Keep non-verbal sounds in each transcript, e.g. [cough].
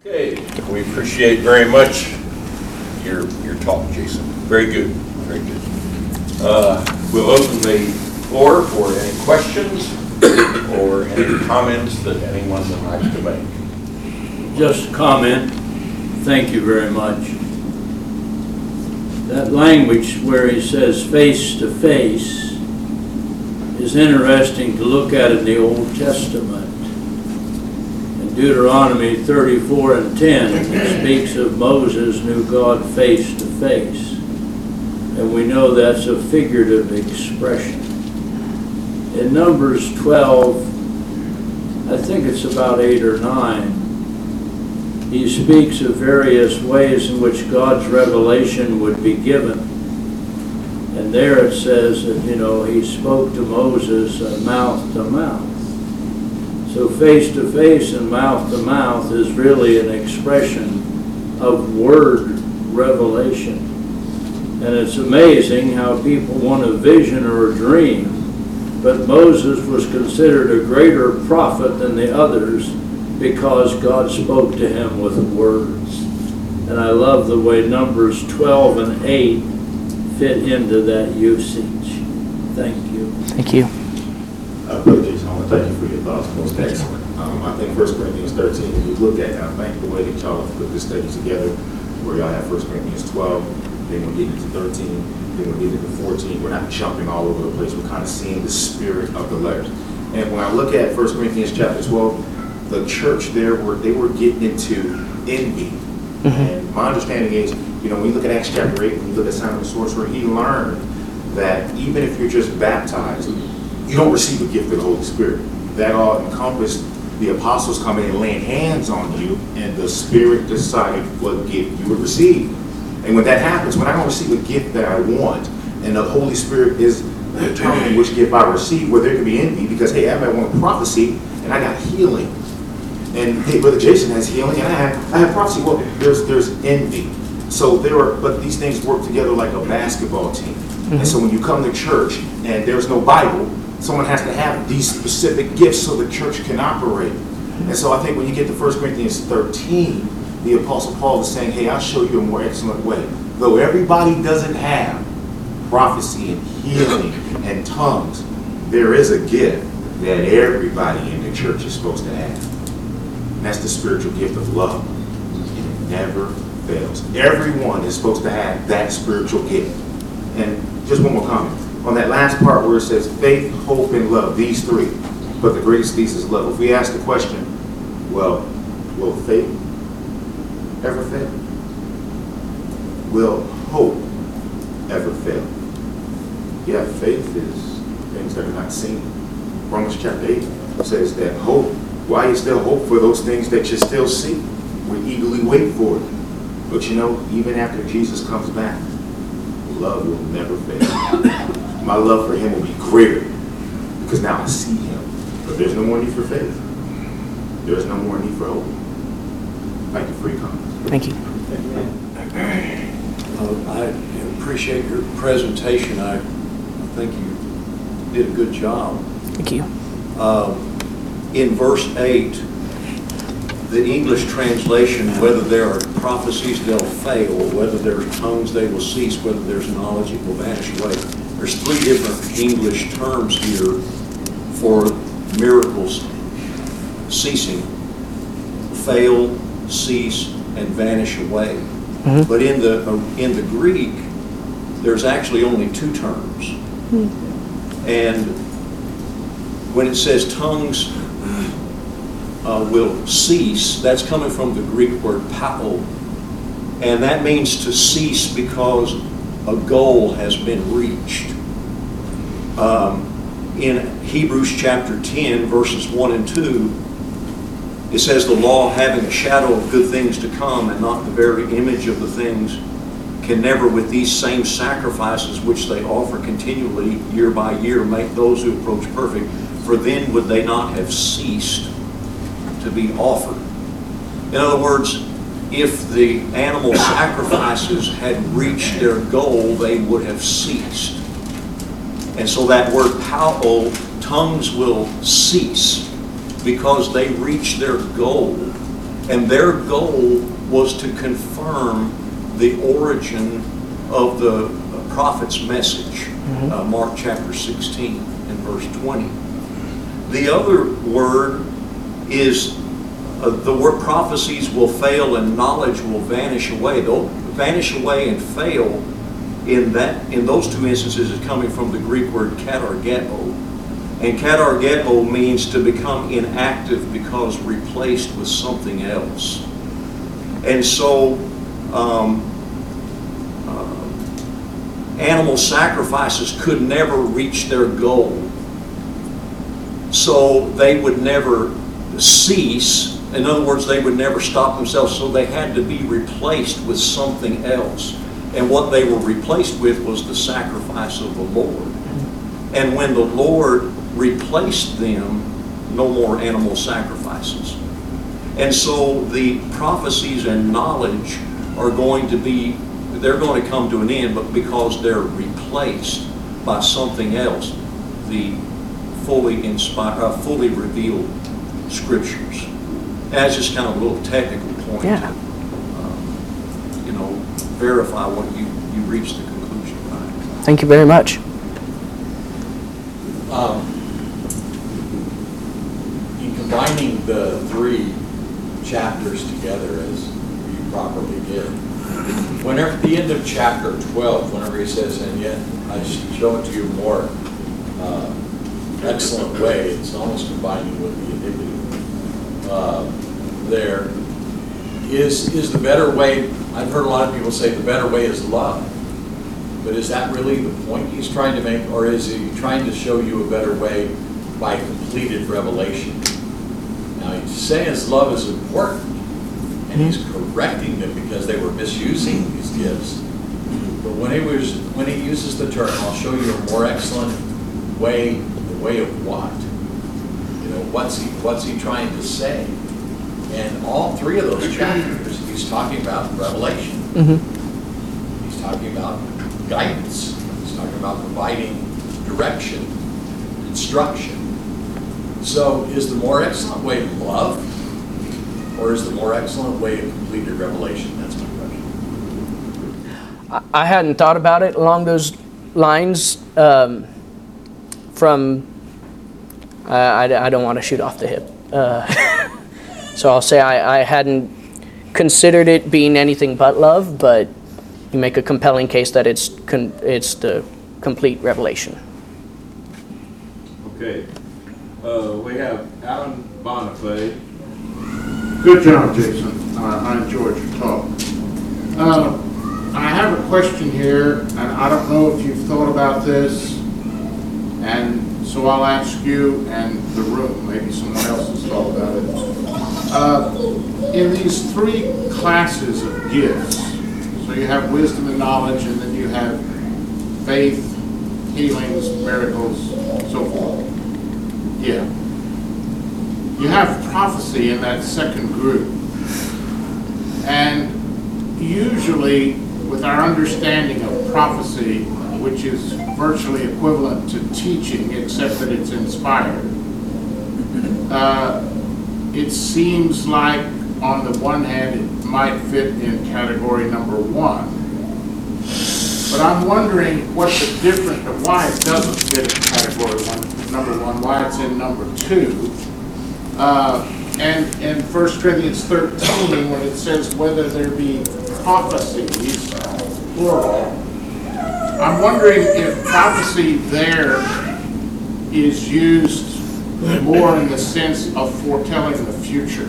Okay, we appreciate very much your, your talk, Jason. Very good, very good. Uh, We'll open the floor for any questions or any comments that anyone would like to make. Just a comment, thank you very much. That language where he says face to face is interesting to look at in the Old Testament. Deuteronomy 34 and 10, [laughs] speaks of Moses knew God face to face. And we know that's a figurative expression. In Numbers 12, I think it's about eight or nine, he speaks of various ways in which God's revelation would be given. And there it says that, you know, he spoke to Moses mouth to mouth. So face to face and mouth to mouth is really an expression of word revelation. And it's amazing how people want a vision or a dream, but Moses was considered a greater prophet than the others because God spoke to him with words. And I love the way Numbers 12 and 8 fit into that usage. Thank you. Thank you. Brother Jason, I want to thank you for your thoughts, most excellent. Um, I think First Corinthians 13, when you look at, I think the way that y'all have put this study together, where y'all have First Corinthians 12, then we'll get into 13, then we'll get into 14. We're not jumping all over the place. We're kind of seeing the spirit of the letters. And when I look at First Corinthians chapter 12, the church there were they were getting into envy. And my understanding is, you know, when you look at Acts chapter 8, when you look at Simon the sorcerer, he learned that even if you're just baptized, you don't receive a gift of the Holy Spirit. That all encompassed the apostles coming and laying hands on you, and the Spirit decided what gift you would receive. And when that happens, when I don't receive a gift that I want, and the Holy Spirit is determining which gift I receive, where there can be envy, because hey, I might want prophecy, and I got healing. And hey, Brother Jason has healing, and I have, I have prophecy. Well, there's there's envy. So there are, but these things work together like a basketball team. And so when you come to church and there's no Bible, someone has to have these specific gifts so the church can operate. And so I think when you get to 1 Corinthians 13, the Apostle Paul is saying, hey, I'll show you a more excellent way. Though everybody doesn't have prophecy and healing and tongues, there is a gift that everybody in the church is supposed to have. And that's the spiritual gift of love. And it never fails. Everyone is supposed to have that spiritual gift. And just one more comment. On that last part where it says faith, hope, and love, these three, but the greatest of these is love. If we ask the question, well, will faith ever fail? Will hope ever fail? Yeah, faith is things that are not seen. Romans chapter 8 says that hope, why is there hope for those things that you still see? We eagerly wait for it. But you know, even after Jesus comes back, love will never fail. My love for him will be greater because now I see him. But there's no more need for faith. There's no more need for hope. Thank you for your comments. Thank you. Uh, I appreciate your presentation. I I think you did a good job. Thank you. Uh, In verse 8, the English translation, whether there are prophecies, they'll fail, whether there's tongues, they will cease, whether there's knowledge, it will vanish away. There's three different English terms here for miracles ceasing. Fail, cease, and vanish away. Mm-hmm. But in the, uh, in the Greek, there's actually only two terms. Hmm. And when it says tongues uh, will cease, that's coming from the Greek word pao. And that means to cease because a goal has been reached. Um, in Hebrews chapter 10, verses 1 and 2, it says, The law having a shadow of good things to come and not the very image of the things can never with these same sacrifices which they offer continually year by year make those who approach perfect, for then would they not have ceased to be offered. In other words, if the animal sacrifices had reached their goal, they would have ceased. And so that word pao, tongues will cease because they reach their goal. And their goal was to confirm the origin of the prophet's message, uh, Mark chapter 16 and verse 20. The other word is uh, the word prophecies will fail and knowledge will vanish away. They'll vanish away and fail in that in those two instances is coming from the Greek word katargeo. And katargeo means to become inactive because replaced with something else. And so um, uh, animal sacrifices could never reach their goal. So they would never cease. In other words, they would never stop themselves. So they had to be replaced with something else. And what they were replaced with was the sacrifice of the Lord. And when the Lord replaced them, no more animal sacrifices. And so the prophecies and knowledge are going to be, they're going to come to an end, but because they're replaced by something else, the fully inspired, uh, fully revealed scriptures. And that's just kind of a little technical point Yeah. to, um, you know, verify what you, you reached the conclusion by. Thank you very much. Um, In combining the three chapters together as you properly did, whenever, at the end of chapter 12, whenever he says, and yet I show it to you more uh, excellent way, it's almost combining with the indicative uh, there, is, is the better way, I've heard a lot of people say the better way is love. But is that really the point he's trying to make, or is he trying to show you a better way by completed revelation? Now, he's saying his love is important, and he's correcting them because they were misusing these gifts. But when he was, when he uses the term, I'll show you a more excellent way, way of what? You know, what's he, what's he trying to say? And all three of those chapters, he's talking about revelation. He's talking about guidance. He's talking about providing direction, instruction. So is the more excellent way of love, or is the more excellent way a completed revelation? That's my question. I- I hadn't thought about it along those lines. Um, from, uh, I, I don't want to shoot off the hip. Uh, [laughs] so I'll say I, I hadn't considered it being anything but love, but you make a compelling case that it's con- it's the complete revelation. Okay, uh, we have Alan Bonifay. Good job, Jason. Uh, I enjoyed your talk. Uh, I have a question here, and I don't know if you've thought about this, and so I'll ask you and the room, maybe someone else has thought about it. Uh, In these three classes of gifts, so you have wisdom and knowledge, and then you have faith, healings, miracles, so forth. Yeah. You have prophecy in that second group. And usually, with our understanding of prophecy, which is virtually equivalent to teaching, except that it's inspired, uh, it seems like, on the one hand, it might fit in category number one. But I'm wondering what the difference, why it doesn't fit in category one, number one, why it's in number two. Uh, And in 1 Corinthians 13, when it says whether there be prophecies, plural, I'm wondering if prophecy there is used more in the sense of foretelling the future.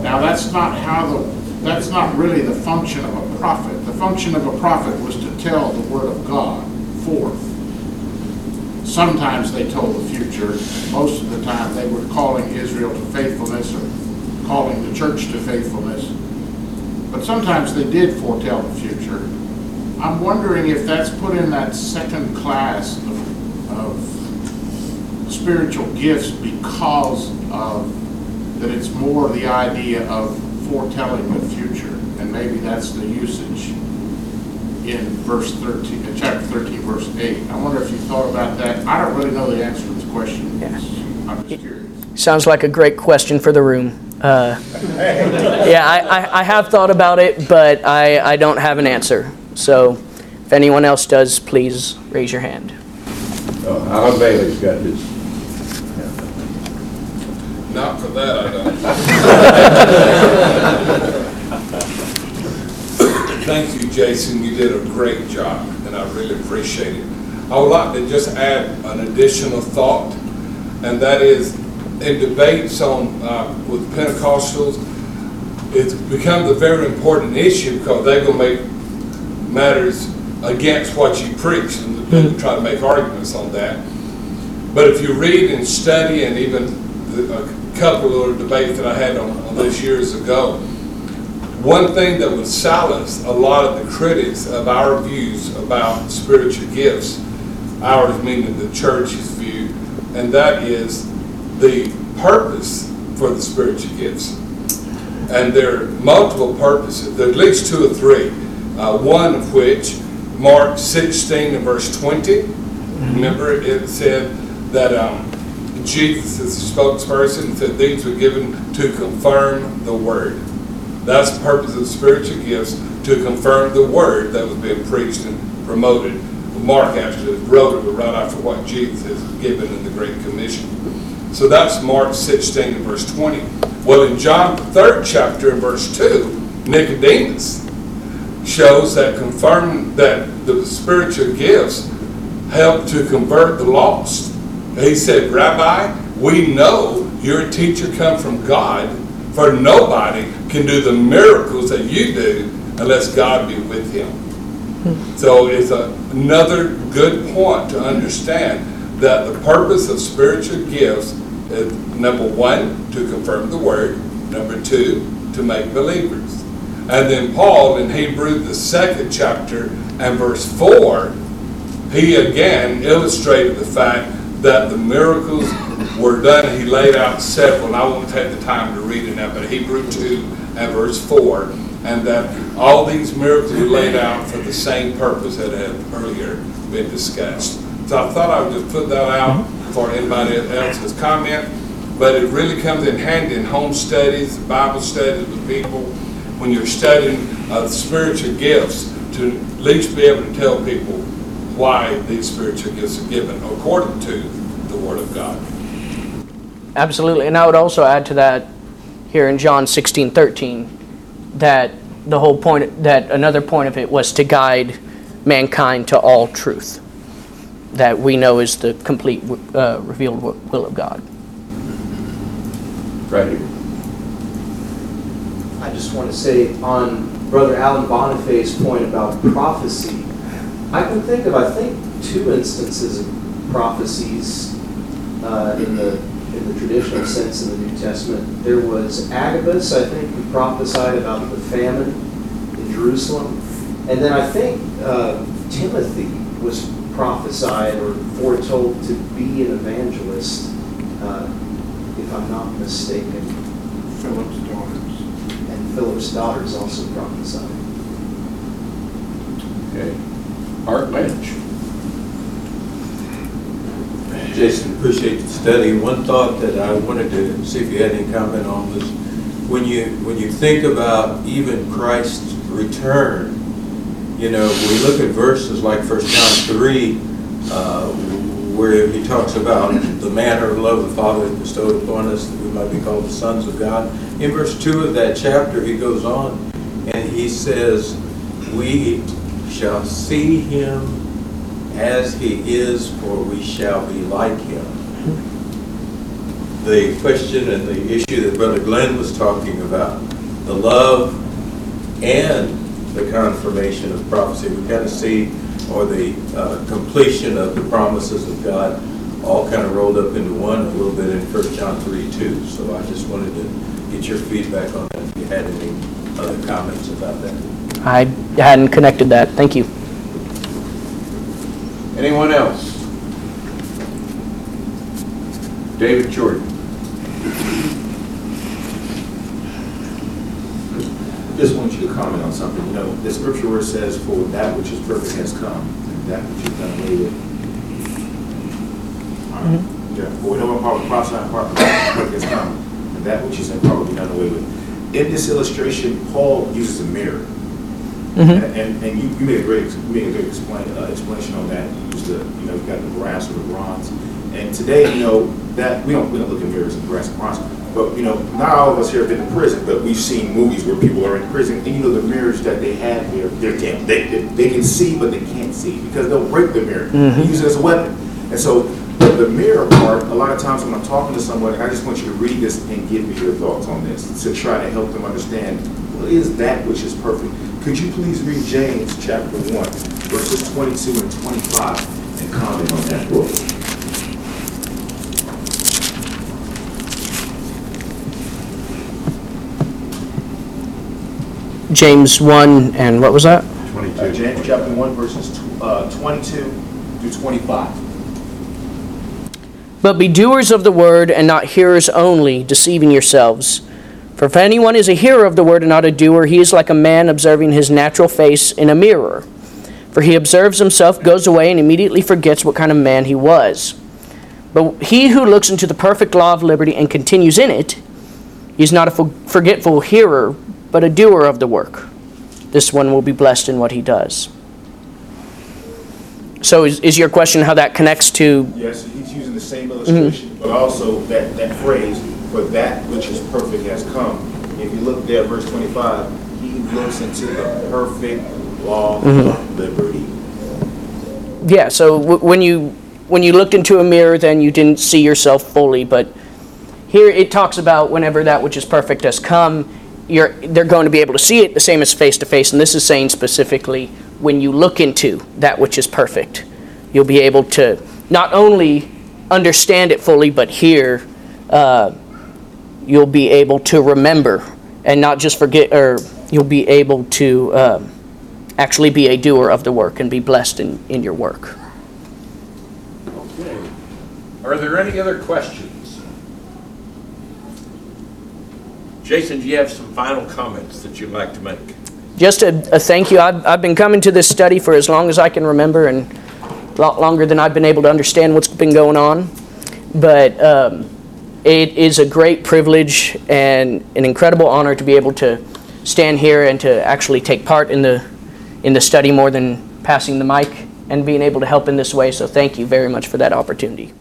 Now, that's not how the, that's not really the function of a prophet. The function of a prophet was to tell the word of God forth. Sometimes they told the future. Most of the time, they were calling Israel to faithfulness or calling the church to faithfulness. But sometimes they did foretell the future. I'm wondering if that's put in that second class of, of spiritual gifts because of, that it's more the idea of foretelling the future. And maybe that's the usage in verse 13, uh, chapter 13, verse 8. I wonder if you thought about that. I don't really know the answer to this question. Yeah. I'm just curious. Sounds like a great question for the room. Uh, [laughs] yeah, I, I, I have thought about it, but I, I don't have an answer. So if anyone else does, please raise your hand. Oh, Alan Bailey's got his. Not for that, I don't. Thank you, Jason, you did a great job, and I really appreciate it. I would like to just add an additional thought, and that is, in debates on, uh, with Pentecostals, it's become a very important issue because they're gonna make matters against what you preach, and they're hmm. trying to make arguments on that. But if you read and study, and even the- a couple of little debates that I had on, on this years ago, one thing that would silence a lot of the critics of our views about spiritual gifts, ours meaning the church's view, and that is the purpose for the spiritual gifts. And there are multiple purposes, there are at least two or three. Uh, one of which, Mark 16 and verse 20, remember it said that um, Jesus is the spokesperson, said these were given to confirm the word. That's the purpose of spiritual gifts, to confirm the word that was being preached and promoted. Mark actually wrote it right after what Jesus has given in the Great Commission. So that's Mark 16 and verse 20. Well, in John, the third chapter, in verse 2, Nicodemus shows that confirm that the spiritual gifts help to convert the lost. He said, Rabbi, we know your teacher come from God, for nobody can do the miracles that you do unless God be with him. Hmm. So it's a- another good point to understand that the purpose of spiritual gifts is, number one, to confirm the word, number two, to make believers. And then Paul in Hebrews, the second chapter and verse four, he again illustrated the fact that the miracles were done. He laid out several, and I won't take the time to read it now, but Hebrew 2 and verse 4, and that all these miracles were laid out for the same purpose that had earlier been discussed. So I thought I would just put that out for anybody else's comment, but it really comes in handy in home studies, Bible studies with people, when you're studying uh, spiritual gifts, to at least be able to tell people why these spiritual gifts are given according to the Word of God. Absolutely. And I would also add to that here in John 16, 13, that the whole point, that another point of it was to guide mankind to all truth that we know is the complete uh, revealed will of God. Right here. I just want to say on Brother Alan Bonifay's point about prophecy, I can think of, I think, two instances of prophecies uh, in the, in the traditional sense in the New Testament. There was Agabus, I think, who prophesied about the famine in Jerusalem. And then I think uh, Timothy was prophesied or foretold to be an evangelist, uh, if I'm not mistaken. Philip's daughters. And Philip's daughters also prophesied. Okay. Art Lynch. Jason, appreciate the study. One thought that I wanted to see if you had any comment on was, when you, when you think about even Christ's return, you know, we look at verses like 1 John 3, uh, where he talks about the manner of love the Father has bestowed upon us, that we might be called the sons of God. In verse 2 of that chapter, he goes on, and he says, we shall see him as he is, for we shall be like him. The question and the issue that Brother Glenn was talking about, the love and the confirmation of prophecy, we kind of see, or the uh, completion of the promises of God, all kind of rolled up into one a little bit in 1 John 3, 2. So I just wanted to get your feedback on that, if you had any other comments about that. I hadn't connected that. Thank you. Anyone else? David Jordan. I just want you to comment on something, you know, the scripture where it says, for that which is perfect has come, and that which is done away with. All right. Yeah, for we know what part of the process, part perfect has come, and that which is improperly done away with. In this illustration, Paul uses a mirror. And, and and you, you made a great, you made a great explain, uh, explanation on that. You used the, you know, you got the brass or the bronze. And today, you know, that, we don't, we don't look in mirrors in brass and bronze. But, you know, not all of us here have been in prison, but we've seen movies where people are in prison. And you know, the mirrors that they have here, they're, they, they, they can see, but they can't see because they'll break the mirror. They mm-hmm. use it as a weapon. And so the, the mirror part, a lot of times when I'm talking to someone, I just want you to read this and give me your thoughts on this to try to help them understand what is that which is perfect. Could you please read James chapter 1, verses 22 and 25 and comment on that book? James 1, and what was that? Uh, James chapter 1, verses tw- uh, 22 through 25. But be doers of the word and not hearers only, deceiving yourselves. For if anyone is a hearer of the word and not a doer, he is like a man observing his natural face in a mirror. For he observes himself, goes away, and immediately forgets what kind of man he was. But he who looks into the perfect law of liberty and continues in it, he is not a forgetful hearer, but a doer of the work. This one will be blessed in what he does. So, is, is your question how that connects to Yes, he's using the same mhm. illustration, but also that, that phrase, for that which is perfect has come. If you look there, verse 25, he looks into the perfect law of mm-hmm. liberty. Yeah, so w- when you when you looked into a mirror, then you didn't see yourself fully. But here it talks about whenever that which is perfect has come, you're they're going to be able to see it the same as face to face. And this is saying specifically when you look into that which is perfect, you'll be able to not only understand it fully, but here uh, you'll be able to remember and not just forget, or you'll be able to. um actually be a doer of the work and be blessed in, in your work. Okay. Are there any other questions? Jason, do you have some final comments that you'd like to make? Just a, a thank you. I've, I've been coming to this study for as long as I can remember and a lot longer than I've been able to understand what's been going on. But um, it is a great privilege and an incredible honor to be able to stand here and to actually take part in the, in the study more than passing the mic and being able to help in this way. So thank you very much for that opportunity.